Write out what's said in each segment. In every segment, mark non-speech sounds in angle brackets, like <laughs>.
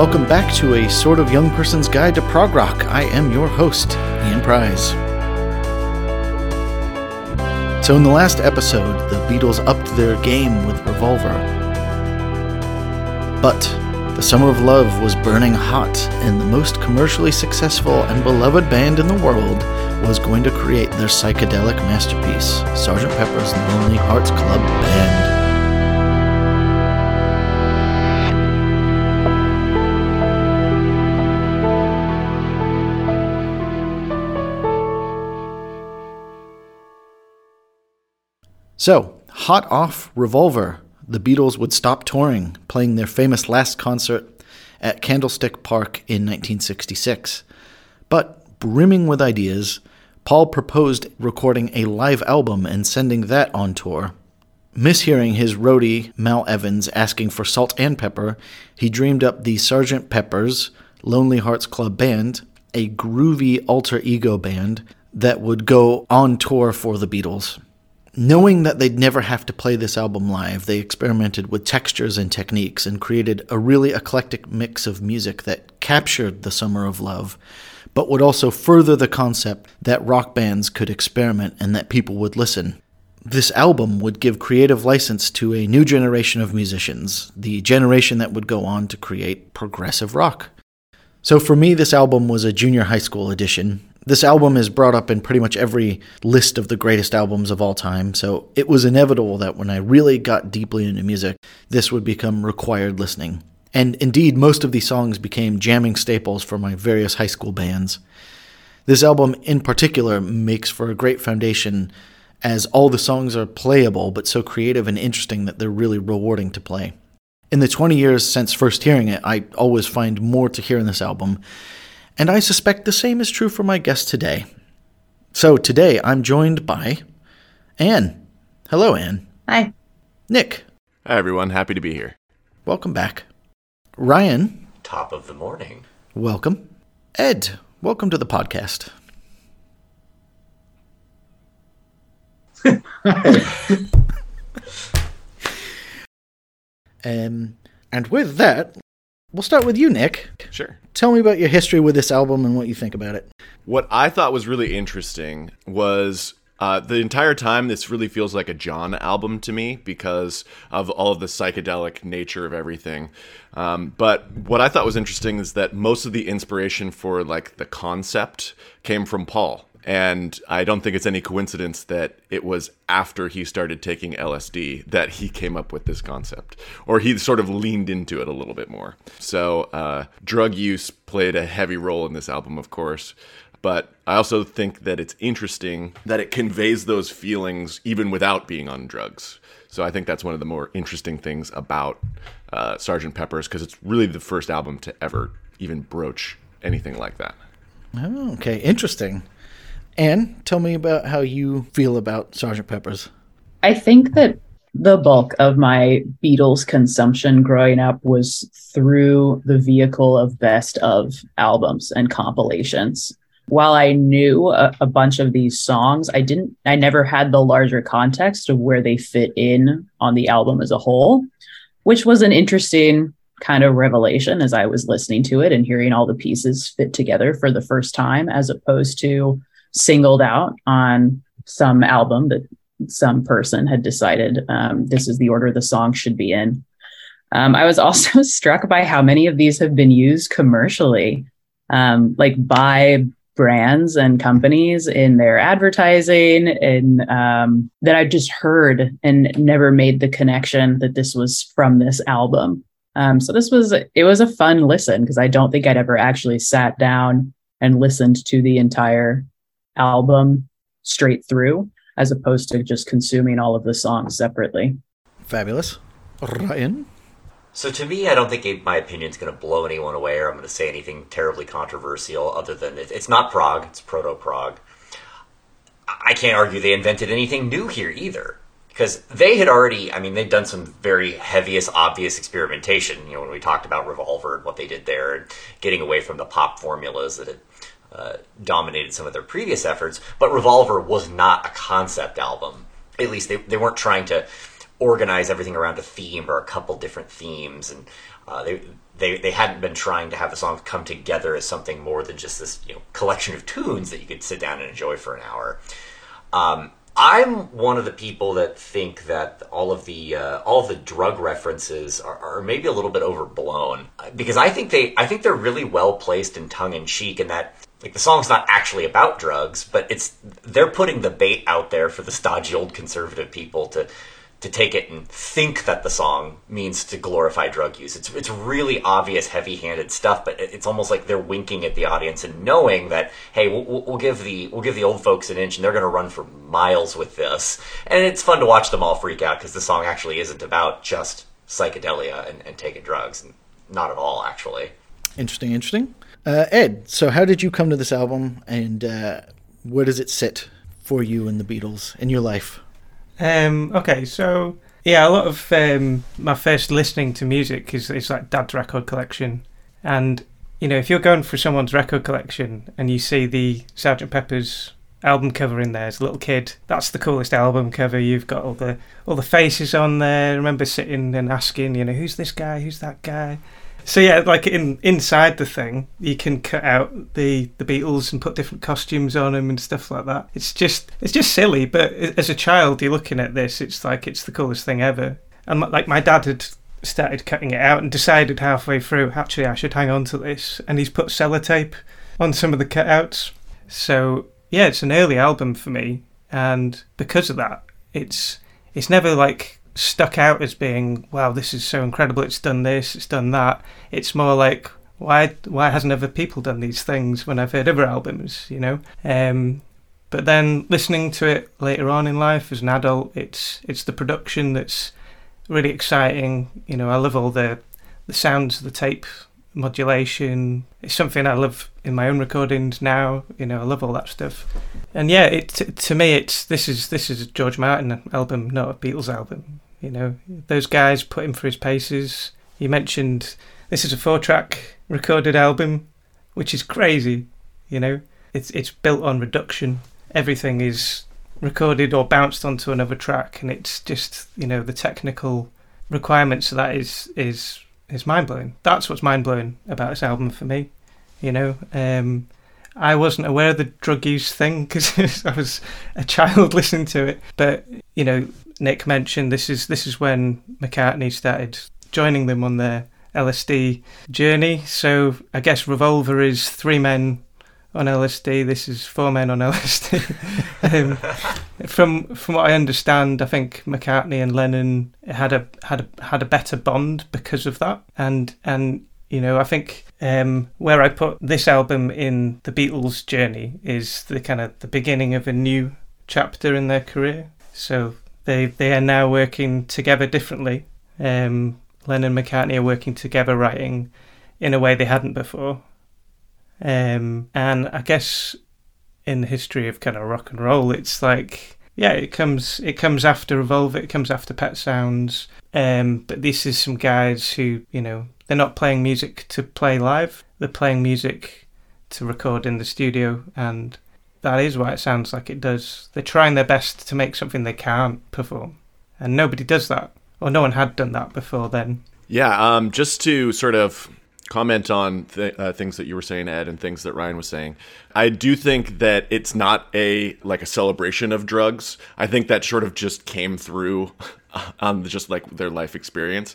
welcome back to a sort of young person's guide to prog rock. I am your host, Ian Prize. So, in the last episode, the Beatles upped their game with Revolver. But the Summer of Love was burning hot, and the most commercially successful and beloved band in the world was going to create their psychedelic masterpiece, Sgt. Pepper's Lonely Hearts Club Band. So, hot off Revolver, the Beatles would stop touring, playing their famous last concert at Candlestick Park in 1966. But, brimming with ideas, Paul proposed recording a live album and sending that on tour. Mishearing his roadie, Mal Evans, asking for salt and pepper, he dreamed up the Sgt. Pepper's Lonely Hearts Club Band, a groovy alter ego band that would go on tour for the Beatles. Knowing that they'd never have to play this album live, they experimented with textures and techniques and created a really eclectic mix of music that captured the summer of love, but would also further the concept that rock bands could experiment and that people would listen. This album would give creative license to a new generation of musicians, the generation that would go on to create progressive rock. So for me, this album was a junior high school edition, this album is brought up in pretty much every list of the greatest albums of all time, so it was inevitable that when I really got deeply into music, this would become required listening. And indeed, most of these songs became jamming staples for my various high school bands. This album in particular makes for a great foundation as all the songs are playable but so creative and interesting that they're really rewarding to play. In the 20 years since first hearing it, I always find more to hear in this album, and I suspect the same is true for my guest today. So today I'm joined by Anne. Hello, Anne. Hi. Nick. Hi, everyone. Happy to be here. Welcome back. Ryan. Top of the morning. Welcome. Ed. Welcome to the podcast. <laughs> <laughs> um, and with that, We'll start with you, Nick. Sure. Tell me about your history with this album and what you think about it. What I thought was really interesting was uh, the entire time, this really feels like a John album to me because of all of the psychedelic nature of everything. Um, but what I thought was interesting is that most of the inspiration for like the concept came from Paul. And I don't think it's any coincidence that it was after he started taking LSD that he came up with this concept, or he sort of leaned into it a little bit more. So, uh, drug use played a heavy role in this album, of course. But I also think that it's interesting that it conveys those feelings even without being on drugs. So I think that's one of the more interesting things about uh, Sgt. Pepper's because it's really the first album to ever even broach anything like that. Oh, okay, interesting. Anne, tell me about how you feel about Sergeant Pepper's. I think that the bulk of my Beatles consumption growing up was through the vehicle of best of albums and compilations. While I knew a, a, bunch of these songs, I didn't, I never had the larger context of where they fit in on the album as a whole, which was an interesting kind of revelation as I was listening to it and hearing all the pieces fit together for the first time, as opposed to singled out on some album that some person had decided um, this is the order the song should be in. Um, I was also <laughs> struck by how many of these have been used commercially, um, like by brands and companies in their advertising, and um, that I just heard and never made the connection that this was from this album. Um, so this was it was a fun listen because I don't think I'd ever actually sat down and listened to the entire album straight through as opposed to just consuming all of the songs separately. Fabulous. Ryan? So to me, I don't think my opinion is going to blow anyone away or I'm going to say anything terribly controversial other than it, it's not prog, it's proto prog. I can't argue they invented anything new here either. Because they had already, I mean, they'd done some very heaviest, obvious experimentation. You know, when we talked about Revolver and what they did there, and getting away from the pop formulas that had uh, dominated some of their previous efforts, but Revolver was not a concept album. At least they, they weren't trying to organize everything around a theme or a couple different themes, and uh, they they, they hadn't been trying to have the songs come together as something more than just this you know collection of tunes that you could sit down and enjoy for an hour. Um, I'm one of the people that think that all of the uh, all of the drug references are, are, maybe a little bit overblown because I think they I think they're really well placed and tongue in cheek, and that like the song's not actually about drugs, but it's they're putting the bait out there for the stodgy old conservative people to to take it and think that the song means to glorify drug use. It's it's really obvious, heavy-handed stuff, but it's almost like they're winking at the audience and knowing that hey, we'll, we'll give the we'll give the old folks an inch, and they're going to run for miles with this. And it's fun to watch them all freak out because the song actually isn't about just psychedelia and, and taking drugs, and not at all actually. Interesting, interesting. Uh, Ed, so how did you come to this album, and uh, where does it sit for you and the Beatles in your life? Um, okay, so yeah, a lot of um, my first listening to music is is like dad's record collection, and you know if you're going for someone's record collection and you see the Sergeant Pepper's album cover in there as a little kid, that's the coolest album cover. You've got all the all the faces on there. I remember sitting and asking, you know, who's this guy? Who's that guy? So yeah, like in inside the thing, you can cut out the the Beatles and put different costumes on them and stuff like that. It's just it's just silly, but as a child, you're looking at this, it's like it's the coolest thing ever. And like my dad had started cutting it out and decided halfway through, actually, I should hang on to this, and he's put sellotape on some of the cutouts. So yeah, it's an early album for me, and because of that, it's it's never like stuck out as being wow this is so incredible it's done this it's done that. It's more like why why hasn't other people done these things when I've heard other albums? You know? Um, but then listening to it later on in life as an adult it's it's the production that's really exciting. You know I love all the the sounds of the tape modulation it's something I love in my own recordings now you know I love all that stuff and yeah it to me it's this is this is a George Martin album not a Beatles album you know, those guys put him for his paces. You mentioned this is a four track recorded album, which is crazy. You know, it's it's built on reduction. Everything is recorded or bounced onto another track, and it's just you know the technical requirements of that is is is mind blowing. That's what's mind blowing about this album for me. You know, um, I wasn't aware of the drug use thing <laughs> because I was a child <laughs> listening to it, but you know Nick mentioned, this is this is when McCartney started joining them on their LSD journey. So I guess Revolver is three men on LSD. This is four men on LSD. <laughs> um, from from what I understand, I think McCartney and Lennon had a had a had a better bond because of that. And and you know, I think um, where I put this album in the Beatles' journey is the kind of the beginning of a new chapter in their career. So they they are now working together differently. Um, Lennon and McCartney are working together writing in a way they hadn't before. Um, and I guess in the history of kind of rock and roll, it's like yeah, it comes it comes after Revolver, it comes after Pet Sounds. Um, but this is some guys who you know they're not playing music to play live; they're playing music to record in the studio and that is why it sounds like it does. They're trying their best to make something they can't perform, and nobody does that, or no one had done that before then. Yeah, um, just to sort of comment on th- uh, things that you were saying, Ed, and things that Ryan was saying. I do think that it's not a like a celebration of drugs. I think that sort of just came through <laughs> on just like their life experience.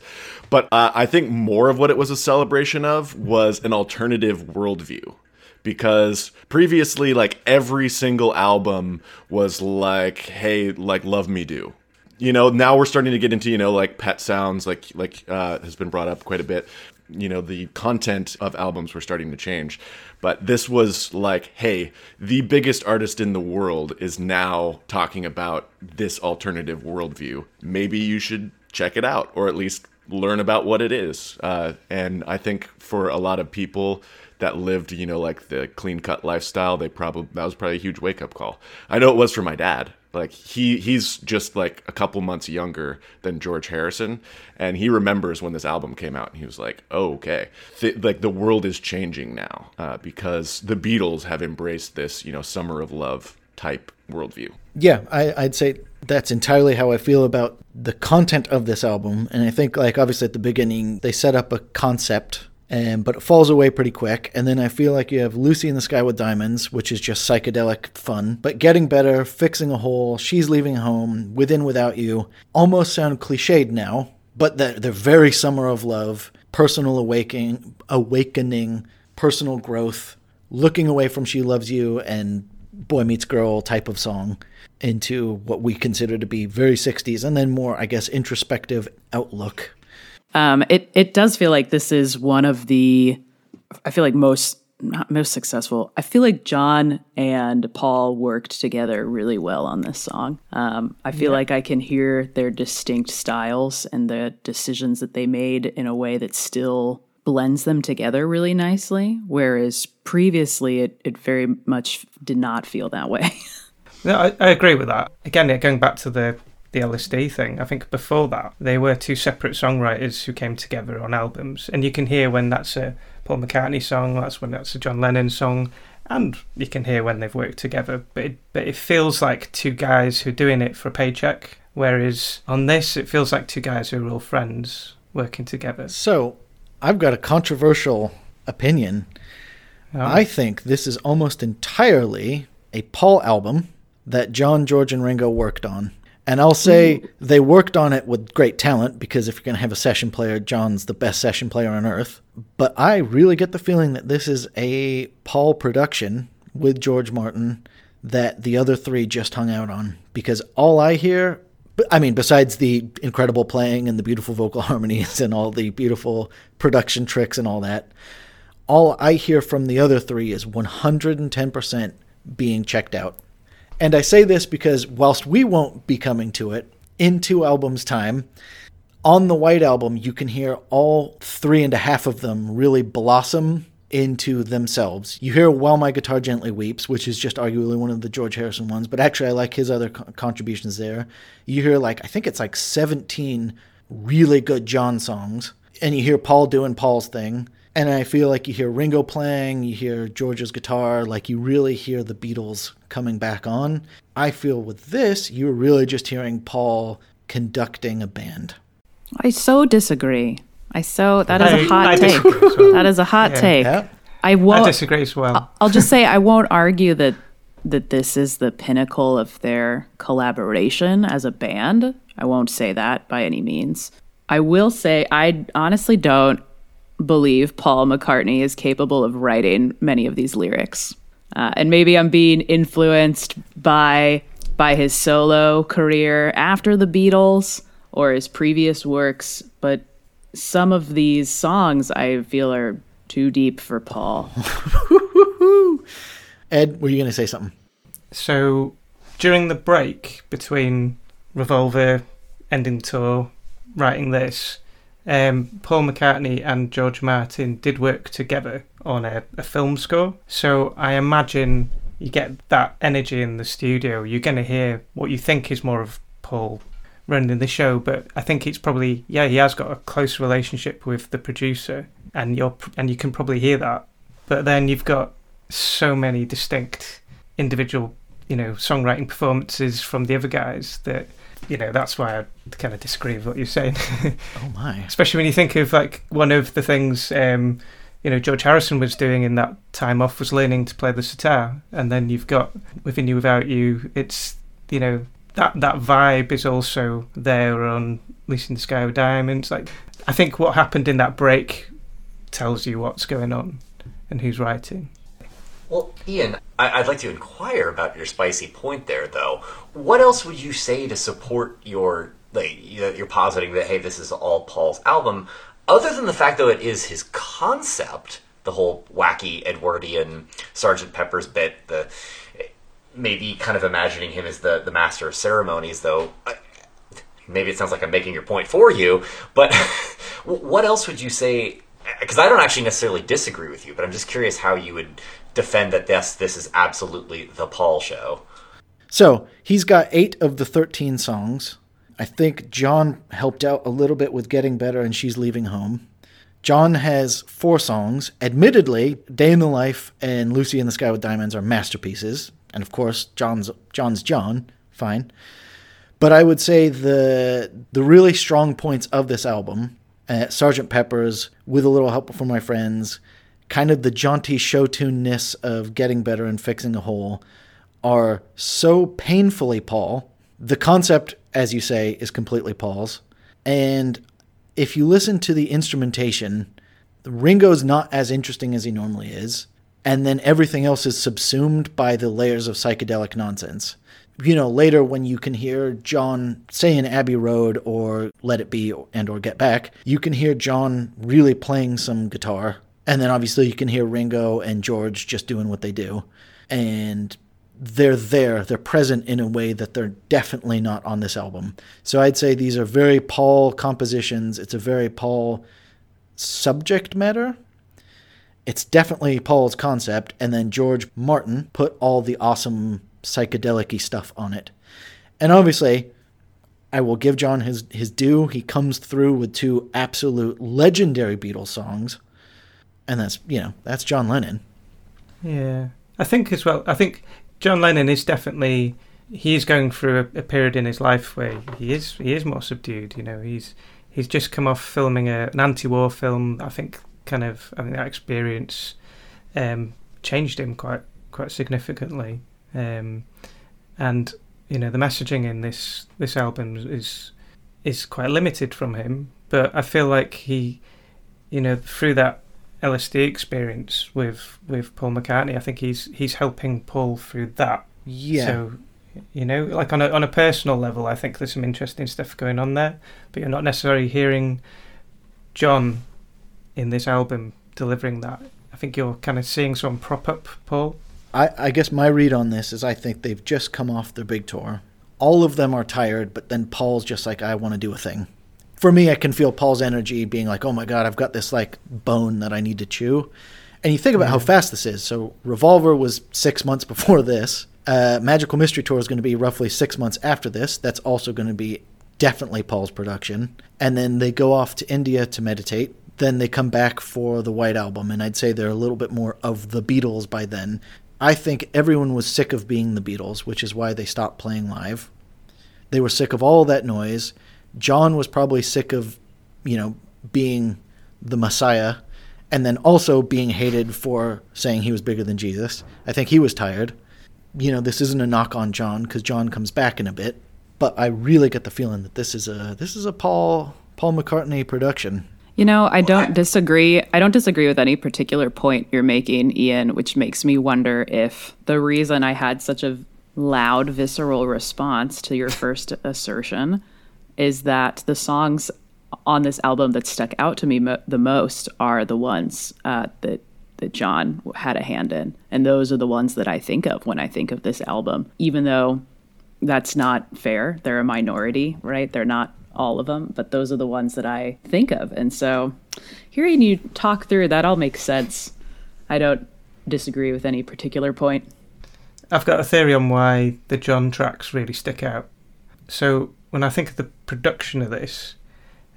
But uh, I think more of what it was a celebration of was an alternative worldview because previously like every single album was like hey like love me do you know now we're starting to get into you know like pet sounds like like uh, has been brought up quite a bit you know the content of albums were starting to change but this was like hey the biggest artist in the world is now talking about this alternative worldview maybe you should check it out or at least learn about what it is uh, and i think for a lot of people that lived, you know, like the clean cut lifestyle, they probably that was probably a huge wake up call. I know it was for my dad. Like he he's just like a couple months younger than George Harrison, and he remembers when this album came out, and he was like, "Oh, okay, Th- like the world is changing now uh, because the Beatles have embraced this, you know, summer of love type worldview." Yeah, I, I'd say that's entirely how I feel about the content of this album, and I think like obviously at the beginning they set up a concept and but it falls away pretty quick. And then I feel like you have Lucy in the Sky with Diamonds, which is just psychedelic fun, but getting better, fixing a hole, she's leaving home, within without you, almost sound cliched now, but they're, they're very summer of love, personal awakening, awakening, personal growth, looking away from she loves you and boy meets girl type of song into what we consider to be very 60s and then more i guess introspective outlook um, it it does feel like this is one of the I feel like most not most successful. I feel like John and Paul worked together really well on this song. Um, I feel yeah. like I can hear their distinct styles and the decisions that they made in a way that still blends them together really nicely. Whereas previously, it, it very much did not feel that way. <laughs> no, I, I agree with that. Again, going back to the the LSD thing. I think before that, they were two separate songwriters who came together on albums. And you can hear when that's a Paul McCartney song, that's when that's a John Lennon song, and you can hear when they've worked together. But it, but it feels like two guys who are doing it for a paycheck. Whereas on this, it feels like two guys who are all friends working together. So I've got a controversial opinion. Oh. I think this is almost entirely a Paul album that John, George, and Ringo worked on. And I'll say mm. they worked on it with great talent because if you're going to have a session player, John's the best session player on earth. But I really get the feeling that this is a Paul production with George Martin that the other three just hung out on because all I hear I mean, besides the incredible playing and the beautiful vocal <laughs> harmonies and all the beautiful production tricks and all that, all I hear from the other three is 110% being checked out. And I say this because whilst we won't be coming to it in two albums' time, on the White Album, you can hear all three and a half of them really blossom into themselves. You hear While My Guitar Gently Weeps, which is just arguably one of the George Harrison ones, but actually I like his other co- contributions there. You hear like, I think it's like 17 really good John songs, and you hear Paul doing Paul's thing. And I feel like you hear Ringo playing, you hear George's guitar, like you really hear the Beatles coming back on. I feel with this, you're really just hearing Paul conducting a band. I so disagree. I so that is I, a hot I take. Well. <laughs> That is a hot yeah. take. Yeah. I won't I disagree as well. I'll just say I won't argue that that this is the pinnacle of their collaboration as a band. I won't say that by any means. I will say I honestly don't believe Paul McCartney is capable of writing many of these lyrics. Uh, and maybe I'm being influenced by by his solo career after the Beatles or his previous works, but some of these songs I feel are too deep for Paul. <laughs> Ed, were you going to say something? So during the break between Revolver ending tour, writing this, um, Paul McCartney and George Martin did work together on a, a film score. So I imagine you get that energy in the studio. You're going to hear what you think is more of Paul running the show, but I think it's probably yeah he has got a close relationship with the producer, and you're and you can probably hear that. But then you've got so many distinct individual you know songwriting performances from the other guys that you know that's why I kind of disagree with what you're saying. <laughs> oh my! Especially when you think of like one of the things um, you know George Harrison was doing in that time off was learning to play the sitar, and then you've got within you without you. It's you know that that vibe is also there on Lucy in the Sky with Diamonds. Like I think what happened in that break tells you what's going on and who's writing. Well, Ian, I- would like to inquire about your spicy point there, though. What else would you say to support your like you're positing that hey, this is all Paul's album, other than the fact though it is his concept, the whole wacky Edwardian Sergeant Pepper's bit, the maybe kind of imagining him as the the master of ceremonies, though. maybe it sounds like I'm making your point for you, but <laughs> what else would you say? Because I don't actually necessarily disagree with you, but I'm just curious how you would defend that this this is absolutely the Paul show. So he's got eight of the thirteen songs. I think John helped out a little bit with getting better, and she's leaving home. John has four songs. Admittedly, Day in the Life and Lucy in the Sky with Diamonds are masterpieces and of course John's John's John, fine. But I would say the the really strong points of this album uh, Sergeant Pepper's, With a Little Help from My Friends, kind of the jaunty show tuneness of Getting Better and Fixing a Hole are so painfully Paul. The concept, as you say, is completely Paul's. And if you listen to the instrumentation, Ringo's not as interesting as he normally is. And then everything else is subsumed by the layers of psychedelic nonsense. You know, later when you can hear John say in Abbey Road or Let It Be and or Get Back, you can hear John really playing some guitar. And then obviously you can hear Ringo and George just doing what they do. And they're there, they're present in a way that they're definitely not on this album. So I'd say these are very Paul compositions. It's a very Paul subject matter. It's definitely Paul's concept, and then George Martin put all the awesome psychedelic stuff on it. And obviously, I will give John his, his due. He comes through with two absolute legendary Beatles songs. And that's, you know, that's John Lennon. Yeah. I think as well, I think John Lennon is definitely he is going through a, a, period in his life where he is he is more subdued. You know, he's he's just come off filming a, an anti-war film. I think kind of I think that experience um, changed him quite quite significantly. Um, and you know the messaging in this this album is is quite limited from him, but I feel like he, you know, through that LSD experience with with Paul McCartney. I think he's he's helping Paul through that. Yeah. So, you know, like on a on a personal level, I think there's some interesting stuff going on there. But you're not necessarily hearing John in this album delivering that. I think you're kind of seeing some prop up Paul. I, I guess my read on this is I think they've just come off their big tour. All of them are tired, but then Paul's just like, I want to do a thing for me, I can feel Paul's energy being like, oh my God, I've got this like bone that I need to chew. And you think about how fast this is. So Revolver was six months before this. Uh, Magical Mystery Tour is going to be roughly six months after this. That's also going to be definitely Paul's production. And then they go off to India to meditate. Then they come back for the White Album. And I'd say they're a little bit more of the Beatles by then. I think everyone was sick of being the Beatles, which is why they stopped playing live. They were sick of all that noise. John was probably sick of, you know, being the Messiah and then also being hated for saying he was bigger than Jesus. I think he was tired. You know, this isn't a knock on John because John comes back in a bit, but I really get the feeling that this is a this is a Paul Paul McCartney production. You know, I don't disagree. I don't disagree with any particular point you're making, Ian, which makes me wonder if the reason I had such a loud visceral response to your first <laughs> assertion is that the songs on this album that stuck out to me mo- the most are the ones uh, that that John had a hand in, and those are the ones that I think of when I think of this album. Even though that's not fair, they're a minority, right? They're not all of them, but those are the ones that I think of. And so, hearing you talk through that all makes sense. I don't disagree with any particular point. I've got a theory on why the John tracks really stick out. So when I think of the production of this,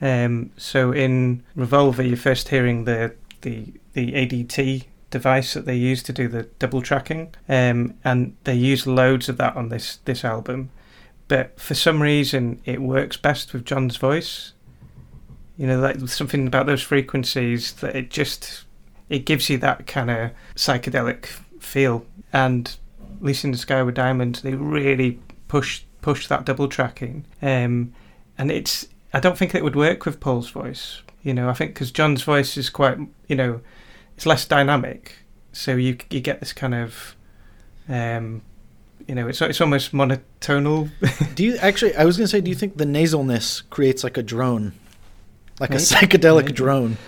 um, so in Revolver, you're first hearing the the the ADT device that they use to do the double tracking, um, and they use loads of that on this this album. But for some reason, it works best with John's voice. You know, like something about those frequencies that it just it gives you that kind of psychedelic feel. And Lucy in the Sky with Diamonds, they really push push that double tracking. Um, and it's I don't think it would work with Paul's voice. You know, I think because John's voice is quite you know it's less dynamic, so you you get this kind of um, you know it's it's almost monotonal. <laughs> do you actually? I was gonna say, do you think the nasalness creates like a drone, like Maybe. a psychedelic Maybe. drone?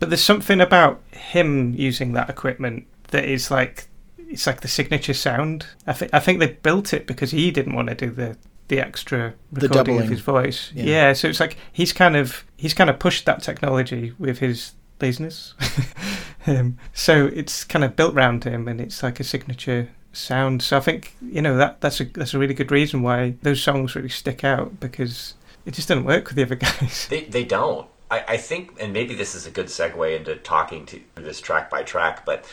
But there's something about him using that equipment that is like it's like the signature sound. I think I think they built it because he didn't want to do the the extra recording the of his voice. Yeah. yeah. so it's like he's kind of he's kind of pushed that technology with his laziness. <laughs> um, so it's kind of built around him, and it's like a signature sound. So I think you know that that's a that's a really good reason why those songs really stick out because it just doesn't work with the other <laughs> guys. They they don't. I, I think, and maybe this is a good segue into talking to this track by track, but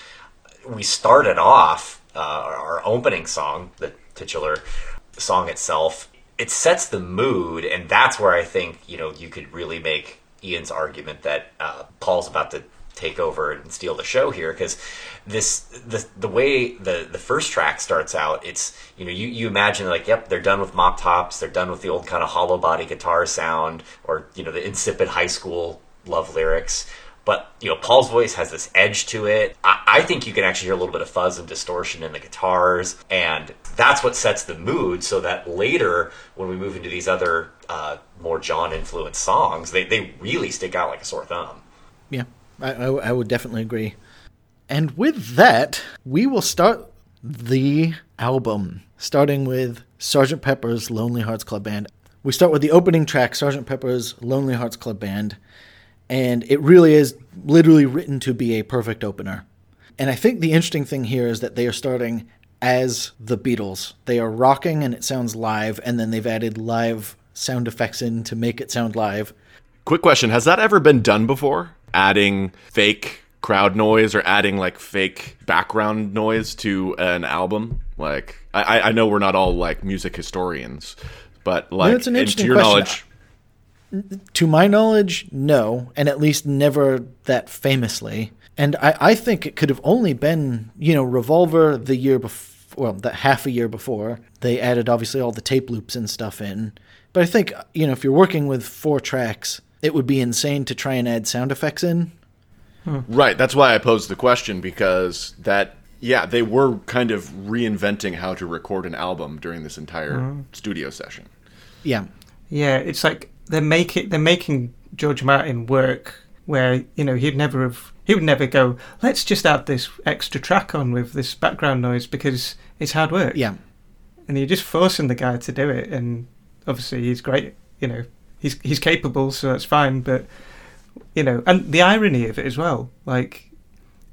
we started off uh, our opening song, the titular song itself. It sets the mood, and that's where I think you know you could really make Ian's argument that uh, Paul's about to take over and steal the show here because this the the way the the first track starts out it's you know you, you imagine like yep they're done with mop tops they're done with the old kind of hollow body guitar sound or you know the insipid high school love lyrics. But you know paul's voice has this edge to it. I, I think you can actually hear a little bit of fuzz and distortion in the guitars and that's what sets the mood so that later when we move into these other uh, more john influenced songs they, they really stick out like a sore thumb. Yeah, I, I, I would definitely agree. And with that, we will start the album, starting with Sgt. Pepper's Lonely Hearts Club Band. We start with the opening track, Sgt. Pepper's Lonely Hearts Club Band, and it really is literally written to be a perfect opener. And I think the interesting thing here is that they are starting as the Beatles. They are rocking and it sounds live, and then they've added live sound effects in to make it sound live. Quick question: Has that ever been done before? Adding fake crowd noise or adding like fake background noise to an album? Like, I, I know we're not all like music historians, but like, it's an interesting to your question. knowledge, to my knowledge, no, and at least never that famously. And I, I think it could have only been, you know, Revolver the year before, well, that half a year before. They added obviously all the tape loops and stuff in. But I think, you know, if you're working with four tracks, it would be insane to try and add sound effects in. right? That's why I posed the question because that. Yeah, they were kind of reinventing how to record an album during this entire studio session. Yeah. Yeah, it's like they're making they're making George Martin work where you know he'd never have he would never go. Let's just add this extra track on with this background noise because it's hard work. Yeah. and you're just forcing the guy to do it. And obviously he's great. You know, he's he's capable, so that's fine. But you know, and the irony of it as well, like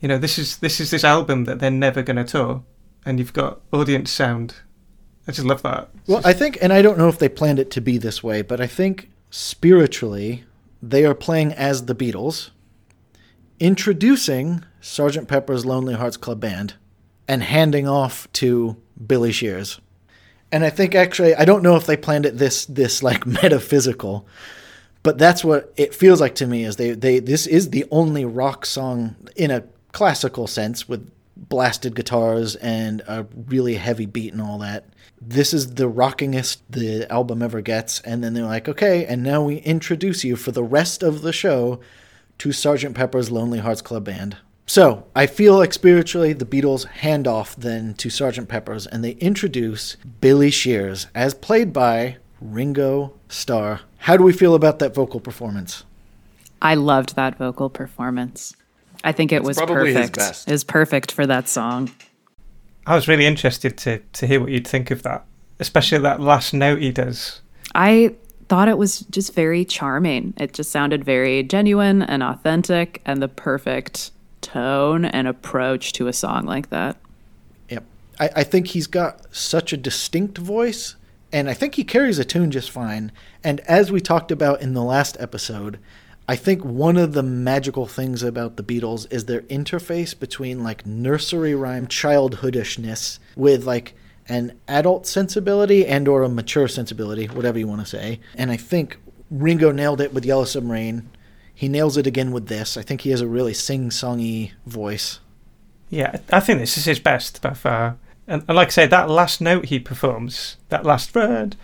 you know, this is this is this album that they're never going to tour, and you've got audience sound. I just love that. It's Well, just- I think, and I don't know if they planned it to be this way, but I think spiritually, they are playing as the Beatles, introducing Sergeant Pepper's Lonely Hearts Club Band, and handing off to Billy Shears. And I think actually, I don't know if they planned it this this like <laughs> metaphysical, but that's what it feels like to me. Is they they this is the only rock song in a classical sense with blasted guitars and a really heavy beat and all that. This is the rockingest the album ever gets, and then they're like, okay, and now we introduce you for the rest of the show to Sergeant Pepper's Lonely Hearts Club Band. So I feel like spiritually the Beatles hand off then to Sgt. Pepper's and they introduce Billy Shears as played by Ringo Starr. How do we feel about that vocal performance? I loved that vocal performance. I think it was probably his perfect. best. It was perfect for that song. I was really interested to to hear what you'd think of that, especially that last note he does. I thought it was just very charming. It just sounded very genuine and authentic and the perfect tone and approach to a song like that. Yep. I, I think he's got such a distinct voice, and I think he carries a tune just fine. And as we talked about in the last episode, I think one of the magical things about the Beatles is their interface between like nursery rhyme childhoodishness with like an adult sensibility and or a mature sensibility, whatever you want to say. And I think Ringo nailed it with Yellow Submarine. He nails it again with this. I think he has a really sing-songy voice. Yeah, I think this is his best by far. And, and like I say, that last note he performs, that last word,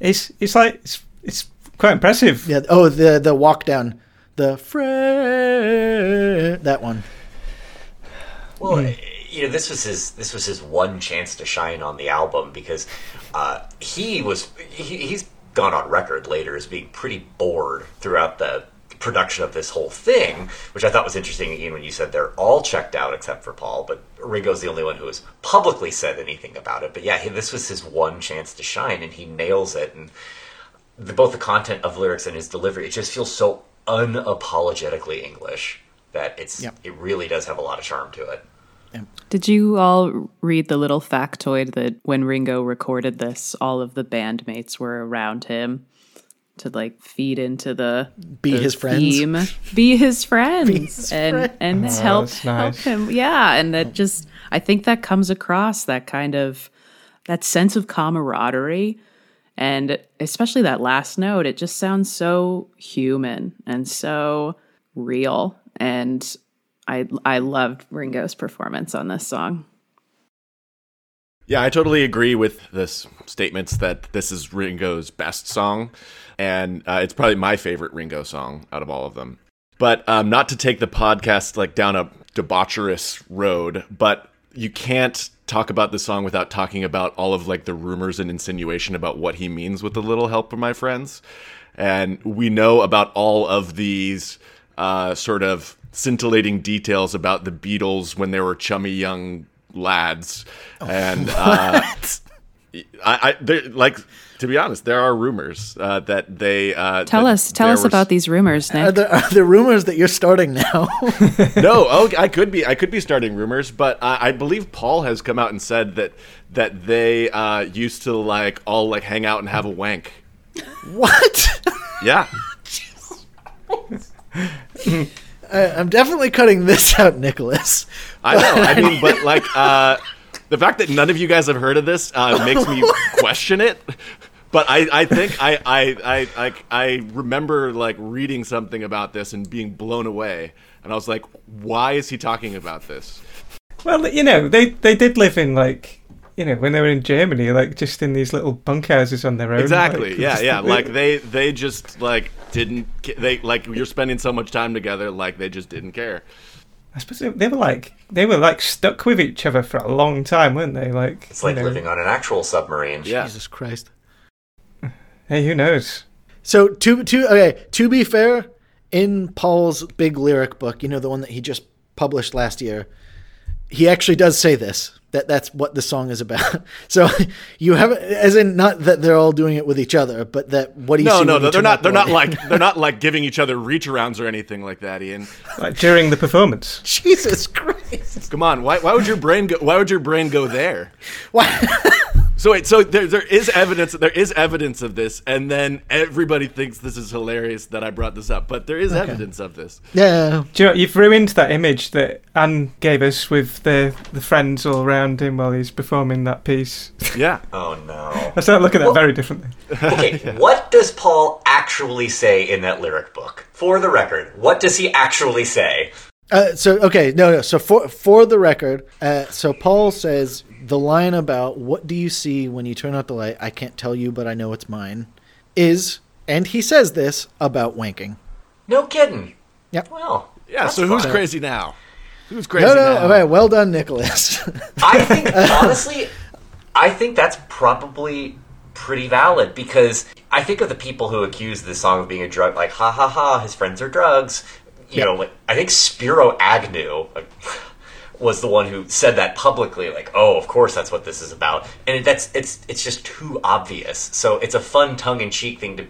it's it's like it's it's quite impressive. Yeah. Oh, the the walk down, the fre- that one. Well, you know, this was his this was his one chance to shine on the album because uh, he was he, he's gone on record later as being pretty bored throughout the production of this whole thing, which I thought was interesting. Ian, when you said they're all checked out except for Paul, but Ringo's the only one who has publicly said anything about it. But yeah, he, this was his one chance to shine, and he nails it. And the, both the content of lyrics and his delivery, it just feels so unapologetically English that it's Yep. it really does have a lot of charm to it. Did you all read the little factoid that when Ringo recorded this, all of the bandmates were around him to like feed into the Be the his friends? theme, <laughs> be his friends, his and friends. and Oh, help that's help him. Yeah, and that just I think that comes across that kind of that sense of camaraderie And especially that last note, it just sounds so human and so real. And I I loved Ringo's performance on this song. Yeah, I totally agree with this statements that this is Ringo's best song, and uh, it's probably my favorite Ringo song out of all of them. But um, not to take the podcast like down a debaucherous road, but you can't talk about the song without talking about all of like the rumors and insinuation about what he means with a little help from my friends, and we know about all of these uh, sort of scintillating details about the Beatles when they were chummy young lads, and uh, <laughs> I, I like to be honest, there are rumors uh, that they uh, tell that us tell us was- about these rumors, Are Nick. there, are there rumors that you're starting now? <laughs> no, oh, I could be, I could be starting rumors, but I, I believe Paul has come out and said that that they uh, used to like all like hang out and have a wank. what? Yeah, <laughs> I, I'm definitely cutting this out, Nicholas. I know. I mean, <laughs> but like uh, the fact that none of you guys have heard of this uh, <laughs> makes me question it. But I, I think I, I, I, I, I remember like reading something about this and being blown away, and I was like, "Why is he talking about this?" Well, you know, they they did live in like, you know, when they were in Germany, like just in these little bunkhouses on their own. Exactly. like, yeah, just- yeah. Like they, they just like didn't. They like you're spending so much time together, like they just didn't care. I suppose they, they were like they were like stuck with each other for a long time, weren't they? Like It's like know, living on an actual submarine. Yeah. Jesus Christ. <sighs> Hey, who knows? So to to okay, to be fair, in Paul's big lyric book, you know the one that he just published last year, he actually does say this that that's what the song is about. <laughs> So <laughs> you have as in not that they're all doing it with each other, but that what do you No, see no, no. They're not. They're not like. <laughs> They're not like giving each other reach arounds or anything like that, Ian. Like during the performance. Jesus Christ. Come on. Why? Why would your brain go? Why would your brain go there? Why? So wait, so there, there is evidence. There is evidence of this, and then everybody thinks this is hilarious that I brought this up. But there is evidence of this. yeah. Do you know, you've ruined that image that Anne gave us with the the friends all around him while he's performing that piece. Yeah. <laughs> Oh no. I start looking at that very differently. Okay, <laughs> what does Paul actually say in that lyric book? For the record, what does he actually say? Uh, so okay, no, no. So for for the record, uh, so Paul says the line about "What do you see when you turn out the light?" I can't tell you, but I know it's mine. Is and he says this about wanking. No kidding. Yep. Well, Yeah. that's So who's fine. crazy now? Who's crazy No, no. now? Okay, well done, Nicholas. I think <laughs> honestly, I think that's probably pretty valid because I think of the people who accuse this song of being a drug, like ha ha ha, his friends are drugs. You know, like I think Spiro Agnew was the one who said that publicly, like, oh, of course that's what this is about, and that's it's it's just too obvious. So it's a fun tongue in cheek thing to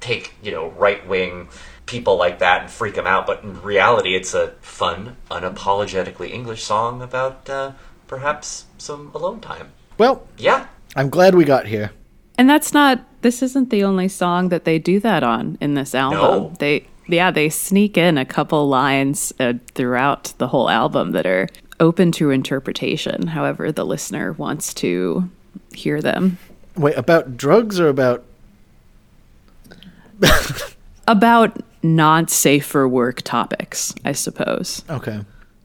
take, you know, right wing people like that and freak them out, but in reality, it's a fun, unapologetically English song about uh, perhaps some alone time. well, Yeah, I'm glad we got here. And that's not this isn't the only song that they do that on in this album. No. They yeah, they sneak in a couple lines uh, throughout the whole album that are open to interpretation, however the listener wants to hear them. Wait, about drugs or about? <laughs> About not safe for work topics, I suppose. Okay.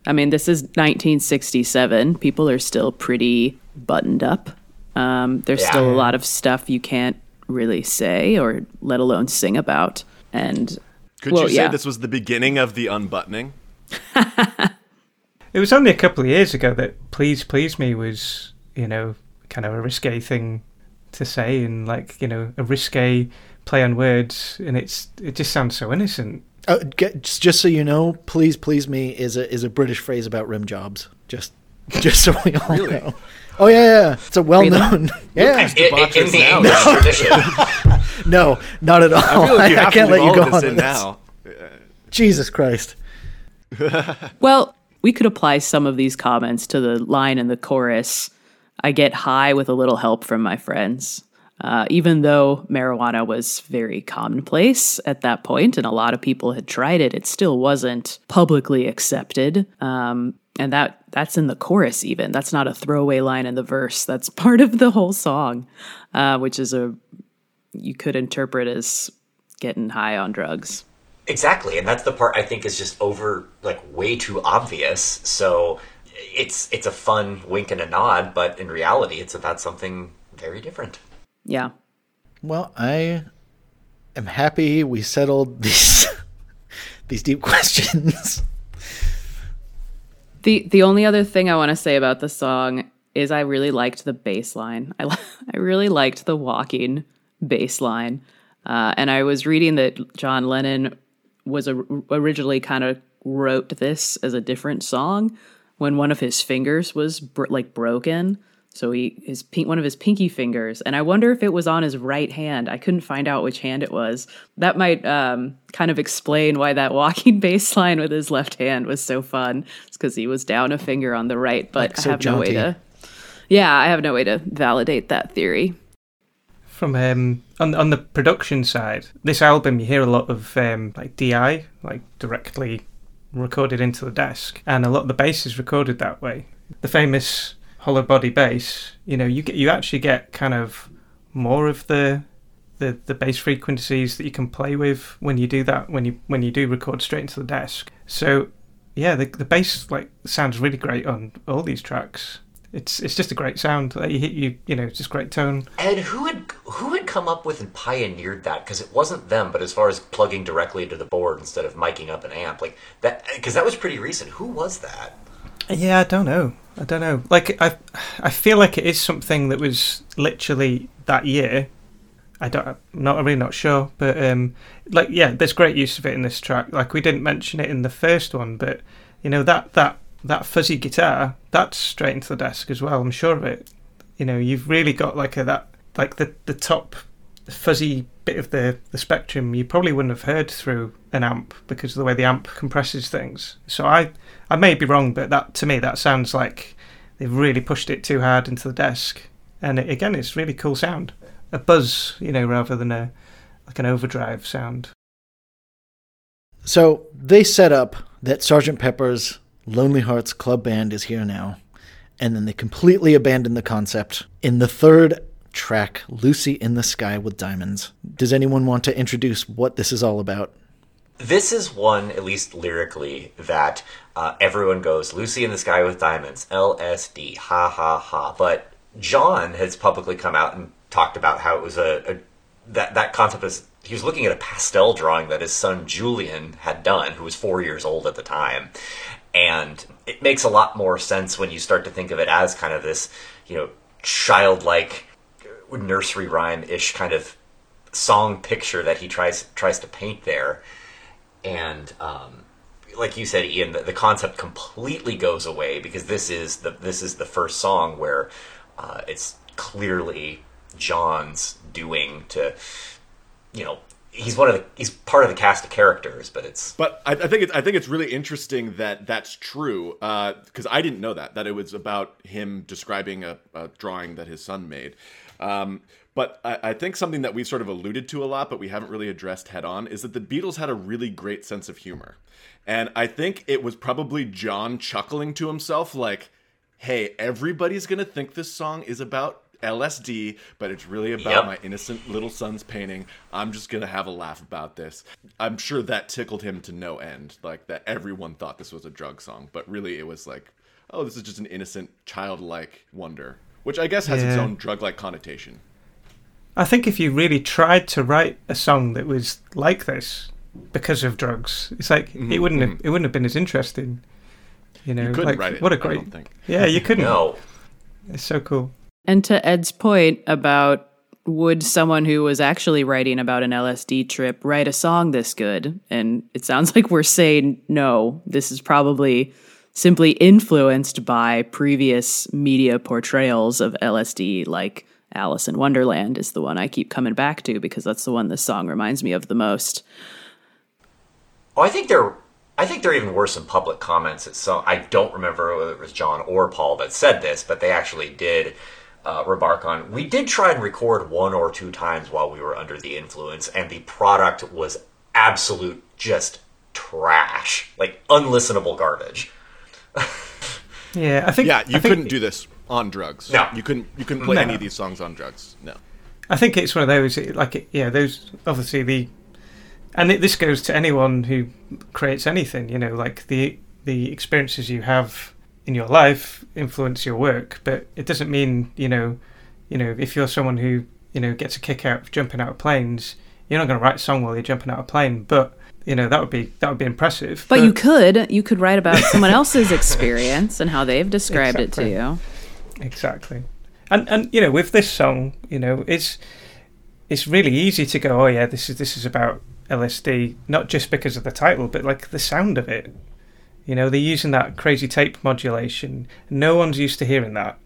I mean, this is 1967. People are still pretty buttoned up. Um, there's Yeah. still a lot of stuff you can't really say or let alone sing about. And Could Well, you say yeah. this was the beginning of the unbuttoning? <laughs> It was only a couple of years ago that "Please Please Me" was, you know, kind of a risque thing to say, and like you know, a risque play on words, and it's it just sounds so innocent. Uh, get, just, just so you know, please, please me is a is a British phrase about rim jobs. Just, <laughs> just so we all know. Oh yeah, yeah, it's a well known. yeah, in, in- in the <laughs> now. English tradition. no, not at all. I feel like you <laughs> I have can't to let you go of on in this. now. Jesus Christ. Well, we could apply some of these comments to the line in the chorus I get high with a little help from my friends. Uh, even though marijuana was very commonplace at that point and a lot of people had tried it, it still wasn't publicly accepted. Um, and that that's in the chorus even. That's not a throwaway line in the verse. That's <laughs> part of the whole song, uh, which is a you could interpret as getting high on drugs. Exactly, and that's the part I think is just over like way too obvious. So it's it's a fun wink and a nod, but in reality, it's about something very different. Yeah. Well, I am happy we settled <laughs> these these deep <laughs> questions. The the only other thing I want to say about the song is I really liked the bass line. I <laughs> I really liked the walking bass line. Uh, and I was reading that John Lennon was a, originally kind of wrote this as a different song when one of his fingers was br- like broken. So he his pink one of his pinky fingers, and I wonder if it was on his right hand. I couldn't find out which hand it was. That might um, kind of explain why that walking <laughs> bass line with his left hand was so fun. It's because he was down a finger on the right, but Like so I have no way to. Yeah, I have no way to validate that theory. From um, on on the production side, this album you hear a lot of um, like DI, like directly recorded into the desk, and a lot of the bass is recorded that way. The famous hollow body bass, you know, you get you actually get kind of more of the the the bass frequencies that you can play with when you do that when you when you do record straight into the desk. So yeah, the the bass like sounds really great on all these tracks. It's it's just a great sound. Like, you hit you you know, it's just great tone. And who had who had come up with and pioneered that? Because it wasn't them, but as far as plugging directly into the board instead of miking up an amp, like that, because that was pretty recent. Who was that? Yeah, I don't know. I don't know. Like I, I feel like it is something that was literally that year. I don't. I'm not I'm really not sure, but um, like yeah, there's great use of it in this track. Like we didn't mention it in the first one, but you know that that that fuzzy guitar that's straight into the desk as well. I'm sure of it. You know, you've really got like a that like the the top fuzzy bit of the the spectrum you probably wouldn't have heard through an amp because of the way the amp compresses things. So I I may be wrong, but that to me that sounds like they've really pushed it too hard into the desk. And it, again, it's really cool sound, a buzz, you know, rather than a like an overdrive sound. So they set up that Sergeant Pepper's Lonely Hearts Club Band is here now, and then they completely abandon the concept in the third track, Lucy in the Sky with Diamonds. Does anyone want to introduce what this is all about? This is one, at least lyrically, that uh, everyone goes Lucy in the Sky with Diamonds, LSD, ha ha ha. But John has publicly come out and talked about how it was a, a that that concept is he was looking at a pastel drawing that his son Julian had done, who was four years old at the time, and it makes a lot more sense when you start to think of it as kind of this, you know, childlike nursery rhyme ish kind of song picture that he tries tries to paint there, and um, like you said, Ian, the, the concept completely goes away because this is the this is the first song where uh, it's clearly John's doing to, you know, he's one of the he's part of the cast of characters, but it's But I, I think it's I think it's really interesting that that's true because I didn't know that that it was about him describing a, a drawing that his son made. Um, but I, I think something that we've sort of alluded to a lot, but we haven't really addressed head on, is that the Beatles had a really great sense of humor, and I think it was probably John chuckling to himself like, "Hey, everybody's gonna think this song is about." LSD, but it's really about Yep. my innocent little son's painting. I'm just gonna have a laugh about this. I'm sure that tickled him to no end. Like that everyone thought this was a drug song, but really it was like, oh, this is just an innocent, childlike wonder, which I guess has its own drug-like connotation. I think if you really tried to write a song that was like this because of drugs, it's like it mm-hmm. wouldn't have mm-hmm. it wouldn't have been as interesting. You know, You couldn't like write it. what a great don't think. yeah, you couldn't. no. It's so cool. And to Ed's point about would someone who was actually writing about an LSD trip write a song this good? And it sounds like we're saying no. This is probably simply influenced by previous media portrayals of LSD, like Alice in Wonderland is the one I keep coming back to because that's the one this song reminds me of the most. Oh, I think there. I think there even were some public comments that some. I don't remember whether it was John or Paul that said this, but they actually did uh, remark on. We did try and record one or two times while we were under the influence, and the product was absolute just trash, like unlistenable garbage. <laughs> Yeah, I think Yeah, you I think- couldn't do this on drugs. No. you couldn't. You couldn't play No. any of these songs on drugs. No. I think it's one of those like yeah, those obviously the and it, this goes to anyone who creates anything. You know, like the the experiences you have in your life influence your work, but it doesn't mean you know, you know, if you're someone who you know gets a kick out of jumping out of planes, you're not going to write a song while you're jumping out of a plane, but you know that would be that would be impressive. But, but you could you could write about someone else's experience and how they've described exactly. it to you. Exactly, and and you know with this song, you know it's it's really easy to go, oh yeah, this is this is about LSD, not just because of the title, but like the sound of it. You know, they're using that crazy tape modulation. No one's used to hearing that.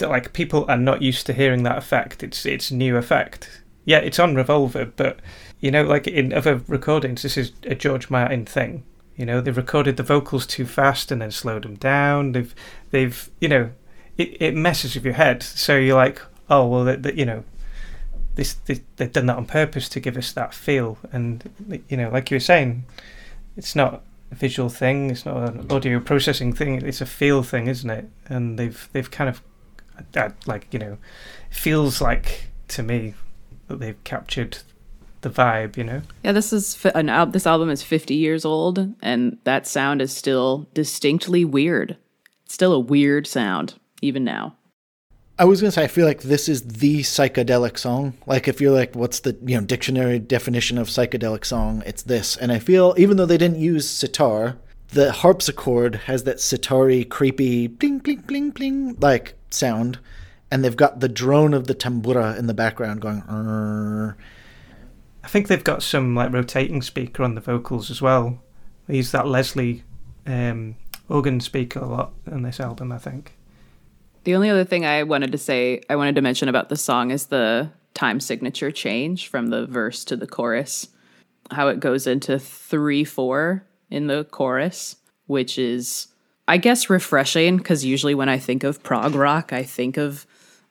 Like people are not used to hearing that effect. It's it's new effect. Yeah, it's on Revolver, but you know, like in other recordings, this is a George Martin thing. You know, they've recorded the vocals too fast and then slowed them down. They've they've you know, it, it messes with your head. So you're like, oh well, the, the, you know, this, this they've done that on purpose to give us that feel. And you know, like you were saying, it's not a visual thing. It's not an audio processing thing. It's a feel thing, isn't it? And they've they've kind of that like you know, feels like to me that they've captured the vibe, you know. Yeah, this is an al- this album is 50 years old and that sound is still distinctly weird. It's still a weird sound even now. I was gonna say I feel like this is the psychedelic song. Like if you're like, what's the you know dictionary definition of psychedelic song? It's this. And I feel even though they didn't use sitar, the harpsichord has that sitari creepy bling bling bling bling like sound, and they've got the drone of the tambura in the background going. Arr. I think they've got some like rotating speaker on the vocals as well. They use that Leslie um, organ speaker a lot on this album, I think. The only other thing I wanted to say, I wanted to mention about the song is the time signature change from the verse to the chorus. How it goes into 3 4 in the chorus, which is, I guess, refreshing because usually when I think of prog rock, I think of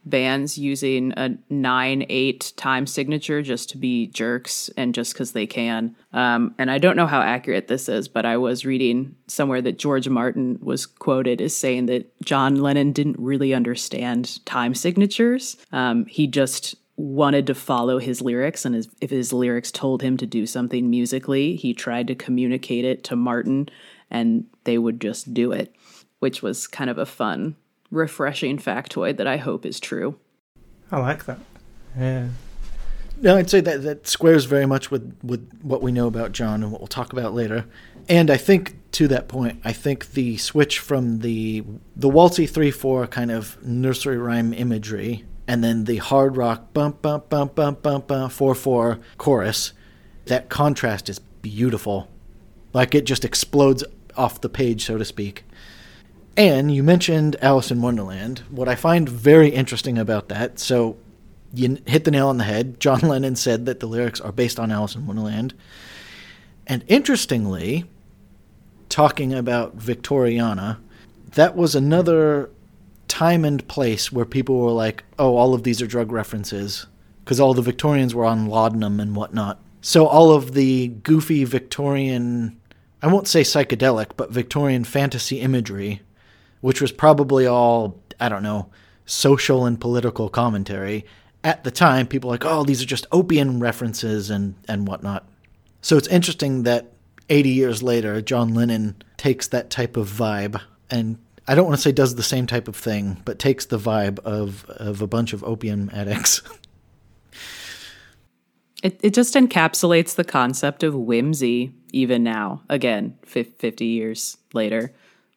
bands using a 9 8 time signature just to be jerks and just because they can. Um, and I don't know how accurate this is, but I was reading somewhere that George Martin was quoted as saying that John Lennon didn't really understand time signatures. Um, he just wanted to follow his lyrics and his, if his lyrics told him to do something musically he tried to communicate it to martin and they would just do it which was kind of a fun refreshing factoid that I hope is true. I like that. Yeah. No, I'd say that that squares very much with, with what we know about John and what we'll talk about later. And I think to that point, I think the switch from the the waltzy three four kind of nursery rhyme imagery and then the hard rock bump bump bump bump bump bump four four chorus, that contrast is beautiful. Like it just explodes off the page, so to speak. And you mentioned Alice in Wonderland. What I find very interesting about that, so you hit the nail on the head. John <laughs> Lennon said that the lyrics are based on Alice in Wonderland. And interestingly, talking about Victoriana, that was another time and place where people were like, oh, all of these are drug references, because all the Victorians were on laudanum and whatnot. So all of the goofy Victorian, I won't say psychedelic, but Victorian fantasy imagery which was probably all, I don't know, social and political commentary. At the time, people like, oh, these are just opium references and, and whatnot. So it's interesting that 80 years later, John Lennon takes that type of vibe and I don't want to say does the same type of thing, but takes the vibe of, of a bunch of opium addicts. <laughs> It, it just encapsulates the concept of whimsy even now, again, 50 years later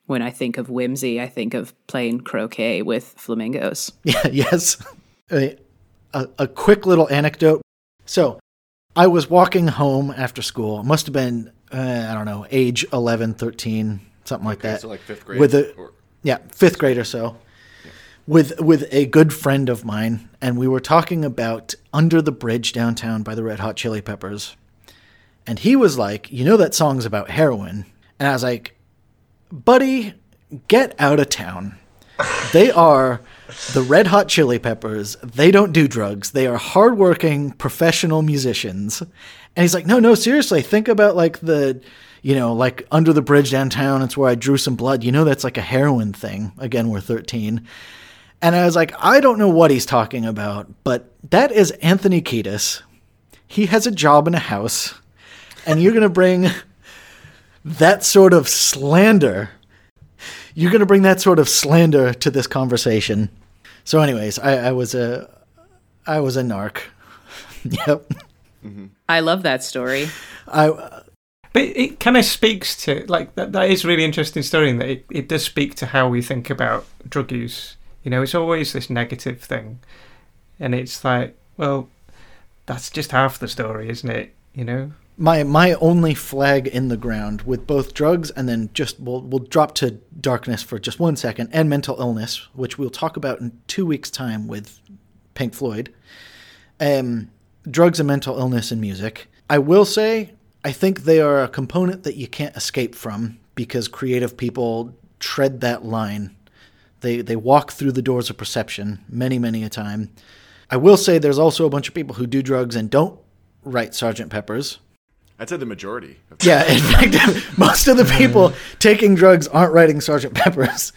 when I think of whimsy, I think of playing croquet with flamingos. <laughs> Yeah, yes. A, a, a, quick little anecdote. So, I was walking home after school. It must have been, uh, I don't know, age 11, 13, something like okay, that. So, like fifth grade? With a, or? Yeah, fifth grade or so. Yeah. With, with a good friend of mine, and we were talking about Under the Bridge downtown by the Red Hot Chili Peppers. And he was like, You know that song's about heroin? And I was like, buddy, get out of town. They are the Red Hot Chili Peppers. They don't do drugs. They are hardworking professional musicians. And he's like, no, no, seriously, think about like the, you know, like under the bridge downtown. It's where I drew some blood. You know, that's like a heroin thing. Again, we're 13. And I was like, I don't know what he's talking about, but that is Anthony Kiedis. He has a job in a house, and you're going to bring that sort of slander. You're going to bring that sort of slander to this conversation. So, anyways, I, I was a, I was a narc. <laughs> yep. Mm-hmm. I love that story. I But it kind of speaks to like that. That is a really interesting story, and that it, it does speak to how we think about drug use. You know, it's always this negative thing, and it's like, well, that's just half the story, isn't it? You know, my my only flag in the ground with both drugs and then just we'll we'll drop to darkness for just one second and mental illness, which we'll talk about in two weeks' time with Pink Floyd. Um, drugs and mental illness in music. I will say I think they are a component that you can't escape from because creative people tread that line. They they walk through the doors of perception many many a time. I will say there's also a bunch of people who do drugs and don't write Sergeant Pepper's. I'd say the majority. Of Yeah, in <laughs> fact, <laughs> most of the people taking drugs aren't writing Sergeant Pepper's.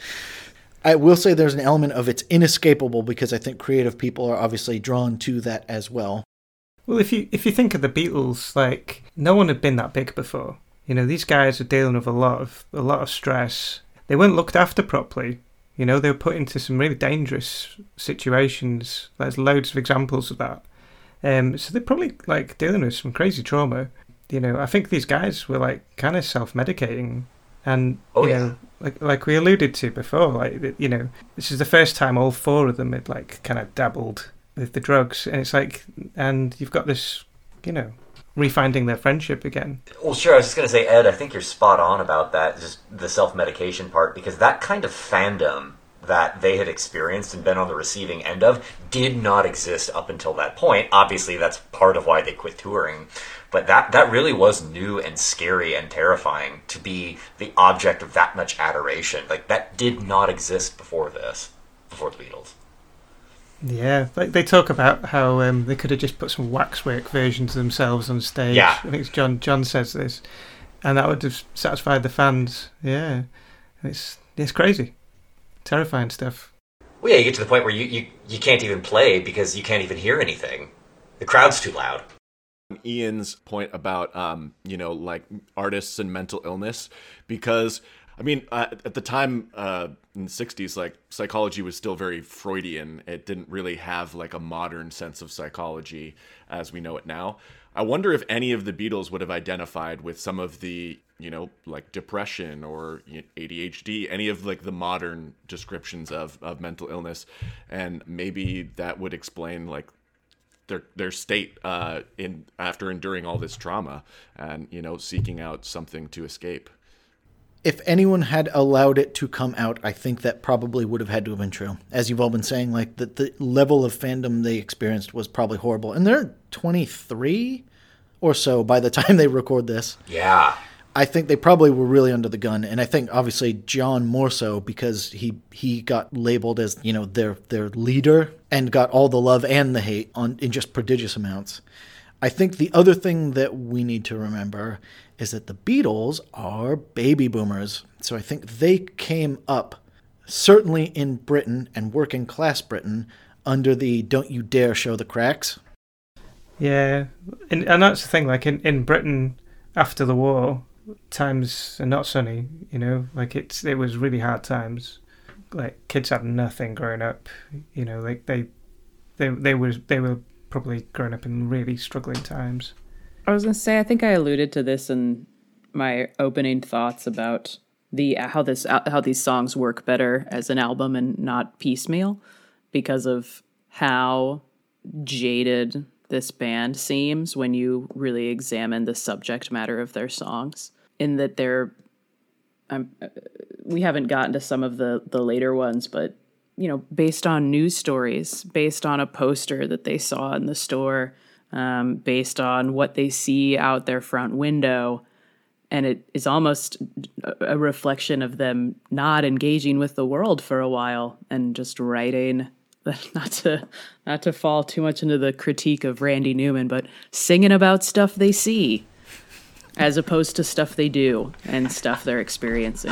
I will say there's an element of it's inescapable because I think creative people are obviously drawn to that as well. Well, if you if you think of the Beatles, like no one had been that big before. You know, these guys are dealing with a lot of a lot of stress. They weren't looked after properly. You know, they were put into some really dangerous situations. There's loads of examples of that. Um, so they're probably like dealing with some crazy trauma. You know, I think these guys were like kind of self-medicating, and Oh, you yeah. know, like like we alluded to before, like you know, this is the first time all four of them had like kind of dabbled with the drugs, and it's like, and you've got this, you know, refinding their friendship again. Well, sure. I was just going to say, Ed, I think you're spot on about that, just the self medication part, because that kind of fandom that they had experienced and been on the receiving end of did not exist up until that point. Obviously, that's part of why they quit touring. But that, that really was new and scary and terrifying to be the object of that much adoration. Like, that did not exist before this, before the Beatles. Yeah, like they talk about how um, they could have just put some waxwork versions of themselves on stage. Yeah. I think it's John. John says this, and that would have satisfied the fans. Yeah, it's it's crazy, terrifying stuff. Well, yeah, you get to the point where you, you, you can't even play because you can't even hear anything. The crowd's too loud. Ian's point about um, you know like artists and mental illness because I mean uh, at the time uh, in the 60s like psychology was still very Freudian. It didn't really have like a modern sense of psychology as we know it now. I wonder if any of the Beatles would have identified with some of the you know like depression or ADHD any of like the modern descriptions of, of mental illness and maybe that would explain like their their state uh, in after enduring all this trauma and you know seeking out something to escape. If anyone had allowed it to come out, I think that probably would have had to have been true. As you've all been saying, like the, the level of fandom they experienced was probably horrible. And they're 23 or so by the <laughs> time they record this. Yeah. I think they probably were really under the gun, and I think obviously John more so because he he got labeled as you know their their leader and got all the love and the hate on in just prodigious amounts. I think the other thing that we need to remember is that the Beatles are baby boomers, so I think they came up certainly in Britain and working class Britain under the "Don't you dare show the cracks." Yeah, and and that's the thing. Like in, in Britain after the war, times are not sunny. You know, like it's it was really hard times. Like kids had nothing growing up. You know, like they they they were they were probably growing up in really struggling times. I was gonna say, I think I alluded to this in my opening thoughts about the how this how these songs work better as an album and not piecemeal because of how jaded this band seems when you really examine the subject matter of their songs. In that they're, um, uh, we haven't gotten to some of the the later ones, but you know, based on news stories, based on a poster that they saw in the store, um, based on what they see out their front window. And it is almost a reflection of them not engaging with the world for a while and just writing. <laughs> Not to not to fall too much into the critique of Randy Newman, but singing about stuff they see, as opposed to stuff they do and stuff they're experiencing.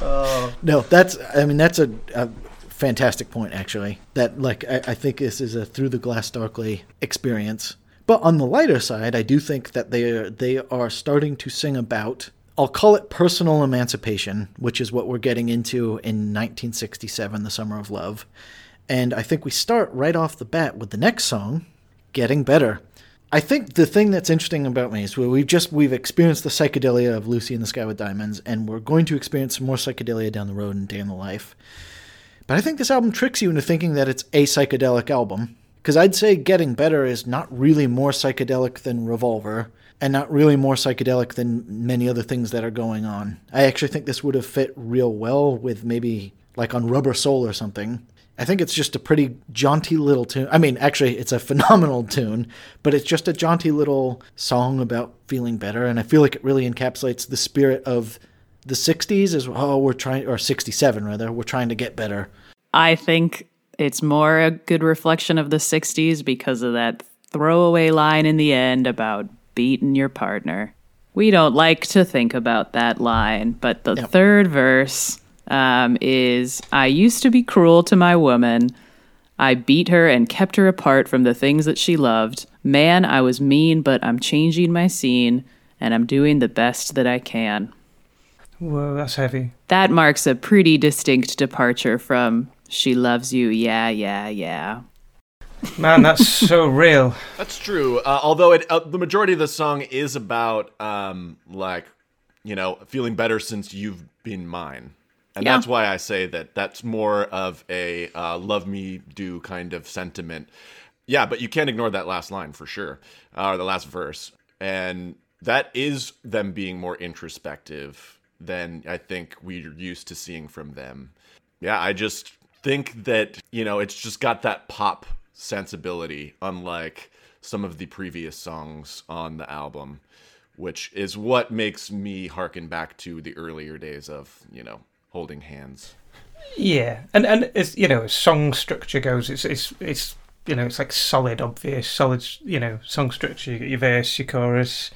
or <laughs> No, that's. I mean, that's a, a fantastic point. Actually, that like I, I think this is a through the glass darkly experience. But on the lighter side, I do think that they are they are starting to sing about. I'll call it personal emancipation, which is what we're getting into in 1967, The Summer of Love. And I think we start right off the bat with the next song, Getting Better. I think the thing that's interesting about me is we've just we've experienced the psychedelia of Lucy in the Sky with Diamonds, and we're going to experience more psychedelia down the road in Day in the Life. But I think this album tricks you into thinking that it's a psychedelic album, because I'd say Getting Better is not really more psychedelic than Revolver, and not really more psychedelic than many other things that are going on. I actually think this would have fit real well with maybe like on Rubber Soul or something. I think it's just a pretty jaunty little tune. I mean, actually, it's a <laughs> phenomenal tune, but it's just a jaunty little song about feeling better. And I feel like it really encapsulates the spirit of the 60s as oh, we're trying, or 67 rather, we're trying to get better. I think it's more a good reflection of the 60s because of that throwaway line in the end about beating your partner. We don't like to think about that line, but the Yep. third verse um, is I used to be cruel to my woman. I beat her and kept her apart from the things that she loved. Man, I was mean, but I'm changing my scene and I'm doing the best that I can. whoa, that's heavy. That marks a pretty distinct departure from She Loves You, Yeah, Yeah, Yeah. Man, that's so <laughs> real. That's true. Uh, although it, uh, the majority of the song is about, um, like, you know, feeling better since you've been mine, and Yeah. that's why I say that that's more of a uh, "love me do" kind of sentiment. Yeah, but you can't ignore that last line for sure, uh, or the last verse, and that is them being more introspective than I think we're used to seeing from them. Yeah, I just think that, you know, it's just got that pop sensibility, unlike some of the previous songs on the album, which is what makes me harken back to the earlier days of, you know, holding hands. Yeah, and and as you know, as song structure goes, it's it's it's you know, it's like solid, obvious, solid. You know, song structure. You get your verse, your chorus,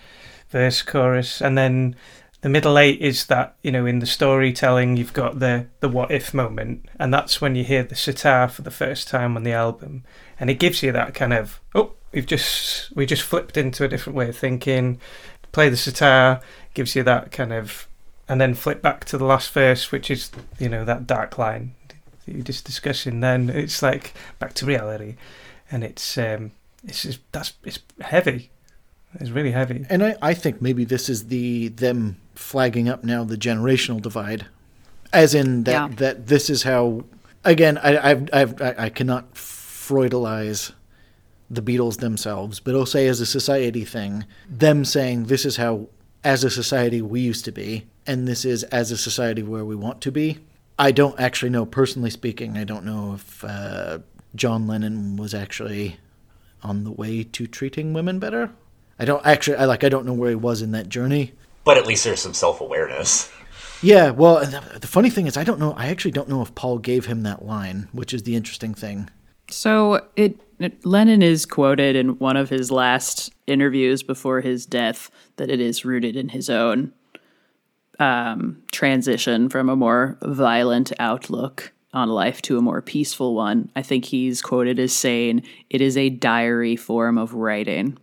verse, chorus, and then the middle eight is that you know in the storytelling you've got the the what if moment, and that's when you hear the sitar for the first time on the album, and it gives you that kind of oh we've just we just flipped into a different way of thinking. Play the sitar gives you that kind of and then flip back to the last verse, which is you know that dark line that you're just discussing. Then it's like back to reality, and it's um, it's just, that's it's heavy. It's really heavy. And I, I think maybe this is the them flagging up now the generational divide, as in that Yeah. that this is how. Again, I I've, I've, I I cannot Freudalize the Beatles themselves, but I'll say as a society thing, them saying this is how, as a society, we used to be, and this is as a society where we want to be. I don't actually know, personally speaking, I don't know if uh, John Lennon was actually on the way to treating women better. I don't actually, I like, I don't know where he was in that journey. But at least there's some self awareness. Yeah, well, and the, the funny thing is, I don't know, I actually don't know if Paul gave him that line, which is the interesting thing. So it, it Lennon is quoted in one of his last interviews before his death that it is rooted in his own um, transition from a more violent outlook on life to a more peaceful one. I think he's quoted as saying it is a diary form of writing.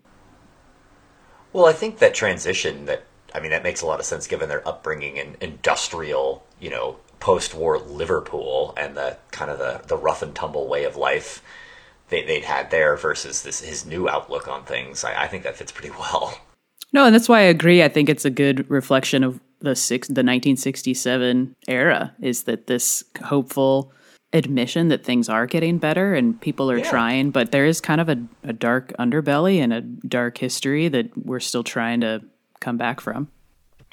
Well, I think that transition that I mean that makes a lot of sense given their upbringing in industrial, you know, post-war Liverpool and the kind of the, the rough and tumble way of life they, they'd had there versus this his new outlook on things. I, I think that fits pretty <laughs> well. No, and that's why I agree. I think it's a good reflection of the six, the 1967 era. Is that this hopeful admission that things are getting better and people are Yeah. trying, but there is kind of a, a dark underbelly and a dark history that we're still trying to come back from.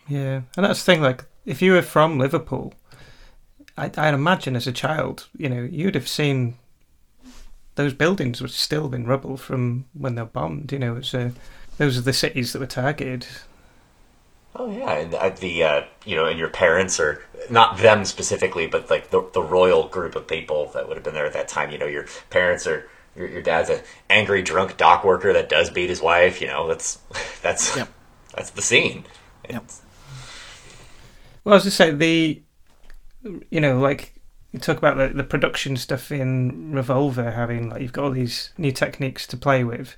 Yeah, and that's the thing. Like, if you were from Liverpool, I, I'd imagine as a child, you know, you'd have seen those buildings were still in rubble from when they were bombed. You know, it's uh, those are the cities that were targeted. Oh yeah, and uh, the uh, you know, and your parents or not them specifically, but like the the royal group of people that would have been there at that time. You know, your parents are your, your dad's an angry drunk dock worker that does beat his wife. You know, that's <laughs> that's Yep. that's the scene. Yep. Well, as I say, the you know, like you talk about the, the production stuff in Revolver, having like you've got all these new techniques to play with,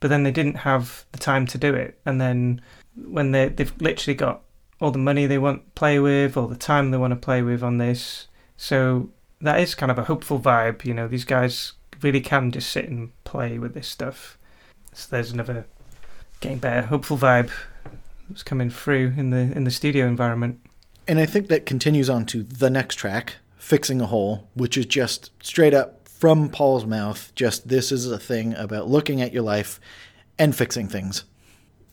but then they didn't have the time to do it. And then when they they've literally got all the money they want to play with, all the time they want to play with on this, so that is kind of a hopeful vibe. You know, these guys really can just sit and play with this stuff. So there's another getting better, hopeful vibe that's coming through in the in the studio environment. And I think that continues on to the next track, Fixing a Hole, which is just straight up from Paul's mouth, just this is a thing about looking at your life and fixing things.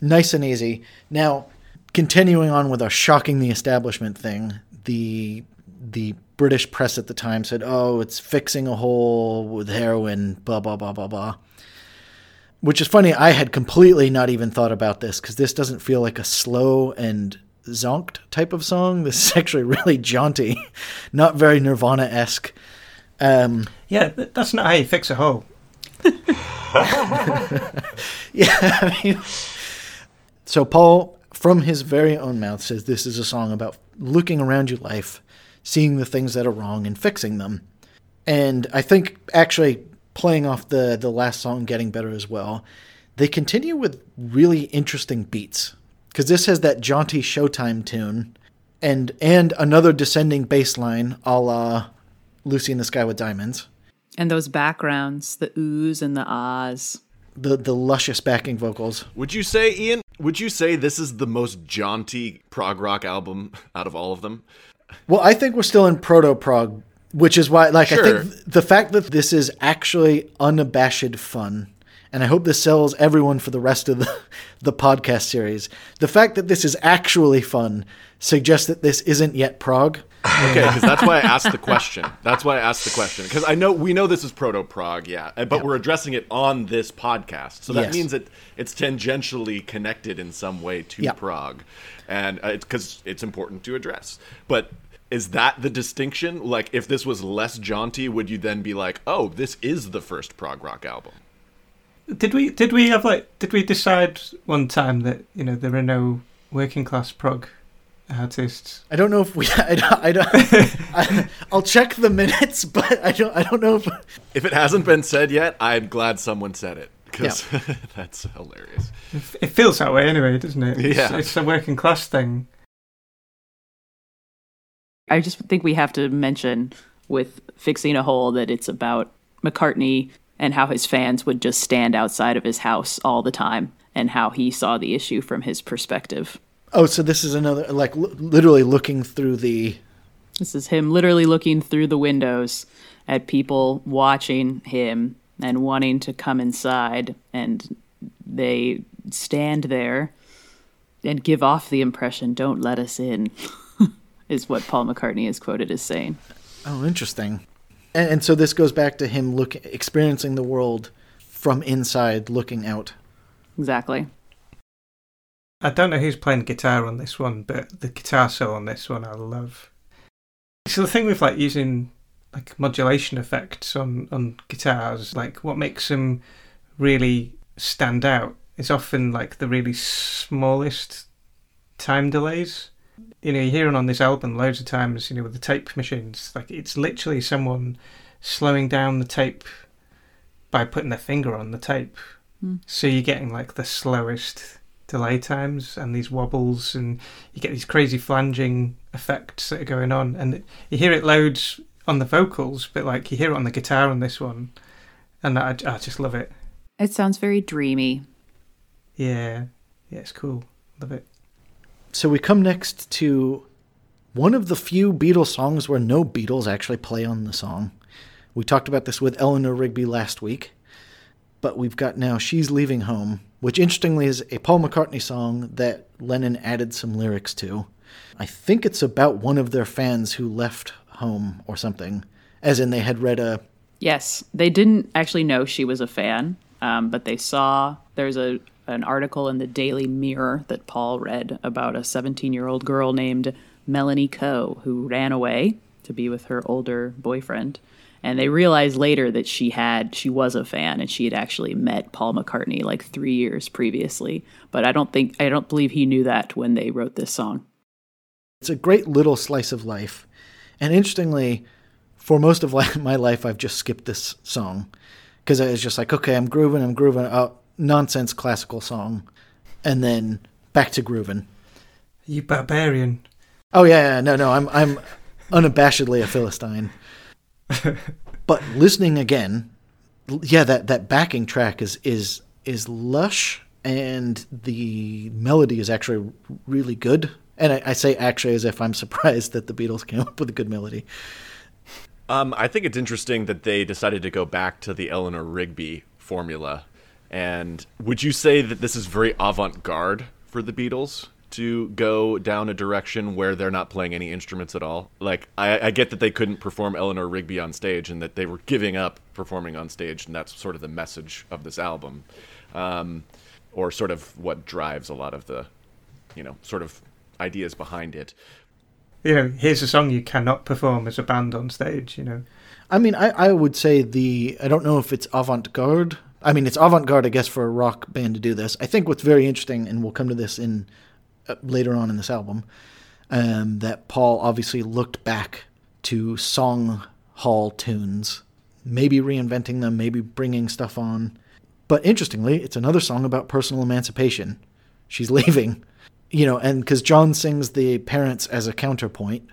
Nice and easy. Now, continuing on with our shocking the establishment thing, the the British press at the time said, "Oh, it's fixing a hole with heroin." Blah blah blah blah blah. Which is funny. I had completely not even thought about this because this doesn't feel like a slow and zonked type of song. This is <laughs> actually really jaunty, not very Nirvana esque. Um, yeah, that's not how you fix a hole. <laughs> yeah, I mean, so Paul, from his very own mouth, says this is a song about looking around your life seeing the things that are wrong and fixing them. And I think actually playing off the the last song getting better as well. They continue with really interesting beats because this has that jaunty Showtime tune and and another descending bass line a la Lucy in the Sky with Diamonds. And those backgrounds, the oohs and the ahs. The the luscious backing vocals. Would you say, Ian, would you say this is the most jaunty prog rock album out of all of them? Well, I think we're still in proto prog, which is why, like, sure. I think the fact that this is actually unabashed fun, and I hope this sells everyone for the rest of the, <laughs> the podcast series. The fact that this is actually fun suggests that this isn't yet prog. <sighs> Okay, because that's why I asked the question. That's why I asked the question because I know we know this is proto prog, yeah, but yeah. we're addressing it on this podcast, so that yes. means that it's tangentially connected in some way to yeah. prog, and uh, it's because it's important to address. But is that the distinction? Like, if this was less jaunty, would you then be like, "Oh, this is the first prog rock album"? Did we did we have like did we decide one time that you know there are no working class prog artists? I don't know if we. <laughs> I don't. I don't <laughs> I, will check the minutes, <laughs> but I don't. I don't know if. If it hasn't been said yet, I'm glad someone said it because yeah. that's hilarious. It feels that way anyway, doesn't it? It's, yeah, it's a working class thing. I just think we have to mention with fixing a hole that it's about McCartney and how his fans would just stand outside of his house all the time and how he saw the issue from his perspective. Oh, so this is another like l- literally looking through the This is him literally looking through the windows at people watching him and wanting to come inside and they stand there and give off the impression don't let us in. <laughs> is what Paul McCartney is quoted as saying. Oh, interesting. And, and so this goes back to him look experiencing the world from inside, looking out. Exactly. I don't know who's playing guitar on this one, but the guitar solo on this one I love. So the thing with like using like modulation effects on on guitars, like what makes them really stand out is often like the really smallest time delays you know, you hear it on this album loads of times, you know, with the tape machines. Like it's literally someone slowing down the tape by putting their finger on the tape. Mm. So you're getting like the slowest delay times and these wobbles, and you get these crazy flanging effects that are going on. And you hear it loads on the vocals, but like you hear it on the guitar on this one, and I, I just love it. It sounds very dreamy. Yeah, yeah, it's cool. Love it. So we come next to one of the few Beatles songs where no Beatles actually play on the song. We talked about this with Eleanor Rigby last week, but we've got now She's Leaving Home, which interestingly is a Paul McCartney song that Lennon added some lyrics to. I think it's about one of their fans who left home or something, as in they had read a. Yes, they didn't actually know she was a fan, um, but they saw there's a an article in the Daily Mirror that Paul read about a 17 year old girl named Melanie Coe who ran away to be with her older boyfriend. And they realized later that she had she was a fan and she had actually met Paul McCartney like three years previously. But I don't think I don't believe he knew that when they wrote this song. It's a great little slice of life. And interestingly, for most of <laughs> my life, I've just skipped this song because I was just like, okay, I'm grooving, I'm grooving, oh, nonsense classical song, and then back to grooving. You barbarian. Oh yeah, yeah no, no, I'm I'm unabashedly a philistine. <laughs> but listening again, yeah, that that backing track is is is lush, and the melody is actually really good. And I, I say actually as if I'm <laughs> surprised that the Beatles came up with a good melody. Um, I think it's interesting that they decided to go back to the Eleanor Rigby formula. And would you say that this is very avant garde for the Beatles to go down a direction where they're not playing any instruments at all? Like, I, I get that they couldn't perform Eleanor Rigby on stage and that they were giving up performing on stage, and that's sort of the message of this album. Um, or sort of what drives a lot of the, you know, sort of ideas behind it you know, here's a song you cannot perform as a band on stage, you know. I mean, I, I would say the, I don't know if it's avant garde. I mean, it's avant garde, I guess, for a rock band to do this. I think what's very interesting, and we'll come to this in uh, later on in this album, um, that Paul obviously looked back to song hall tunes, maybe reinventing them, maybe bringing stuff on. But interestingly, it's another song about personal emancipation. She's <laughs> leaving you know, and because John sings the parents as a counterpoint,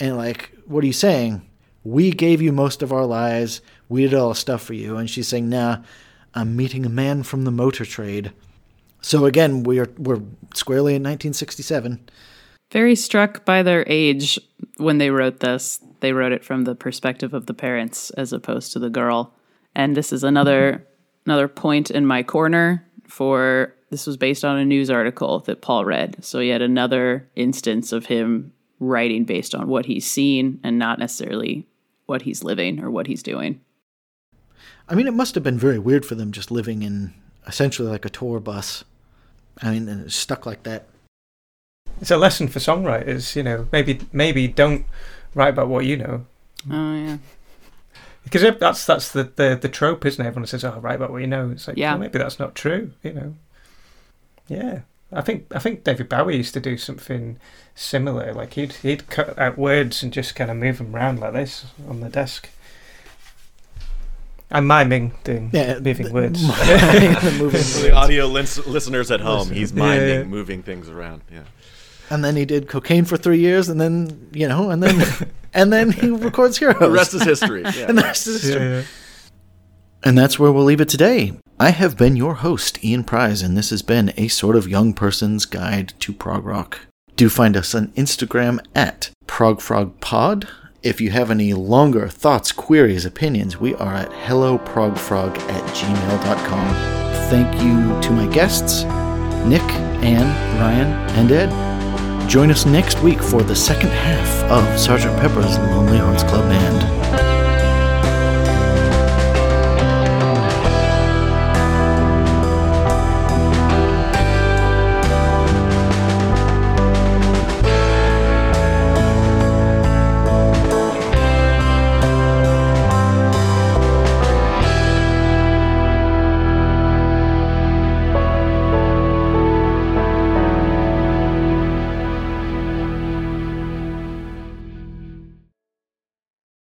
and like, what are you saying? We gave you most of our lives. We did all the stuff for you, and she's saying, "Nah, I'm meeting a man from the motor trade." So again, we're we're squarely in 1967. Very struck by their age when they wrote this. They wrote it from the perspective of the parents as opposed to the girl. And this is another another point in my corner for this was based on a news article that Paul read. So yet another instance of him writing based on what he's seen and not necessarily what he's living or what he's doing. I mean, it must have been very weird for them just living in essentially like a tour bus. I mean, and stuck like that. It's a lesson for songwriters, you know. Maybe maybe don't write about what you know. Oh yeah. Because if that's that's the, the, the trope, isn't it? Everyone says, "Oh, write about what you know." It's like, yeah, well, maybe that's not true, you know. Yeah, I think I think David Bowie used to do something similar. Like he'd he'd cut out words and just kind of move them around like this on the desk. I'm miming doing yeah, moving the, words. <laughs> <laughs> moving For the audio listeners at home, he's miming yeah. moving things around. Yeah. And then he did cocaine for three years, and then you know, and then <laughs> and then he records Heroes. The rest is history. Yeah. and the rest is history. Yeah, and that's where we'll leave it today. I have been your host, Ian Prize, and this has been a sort of young person's guide to prog rock. Do find us on Instagram at progfrogpod. If you have any longer thoughts, queries, opinions, we are at helloprogfrog at gmail.com. Thank you to my guests, Nick, Anne, Ryan, and Ed. Join us next week for the second half of Sgt. Pepper's Lonely Hearts Club Band.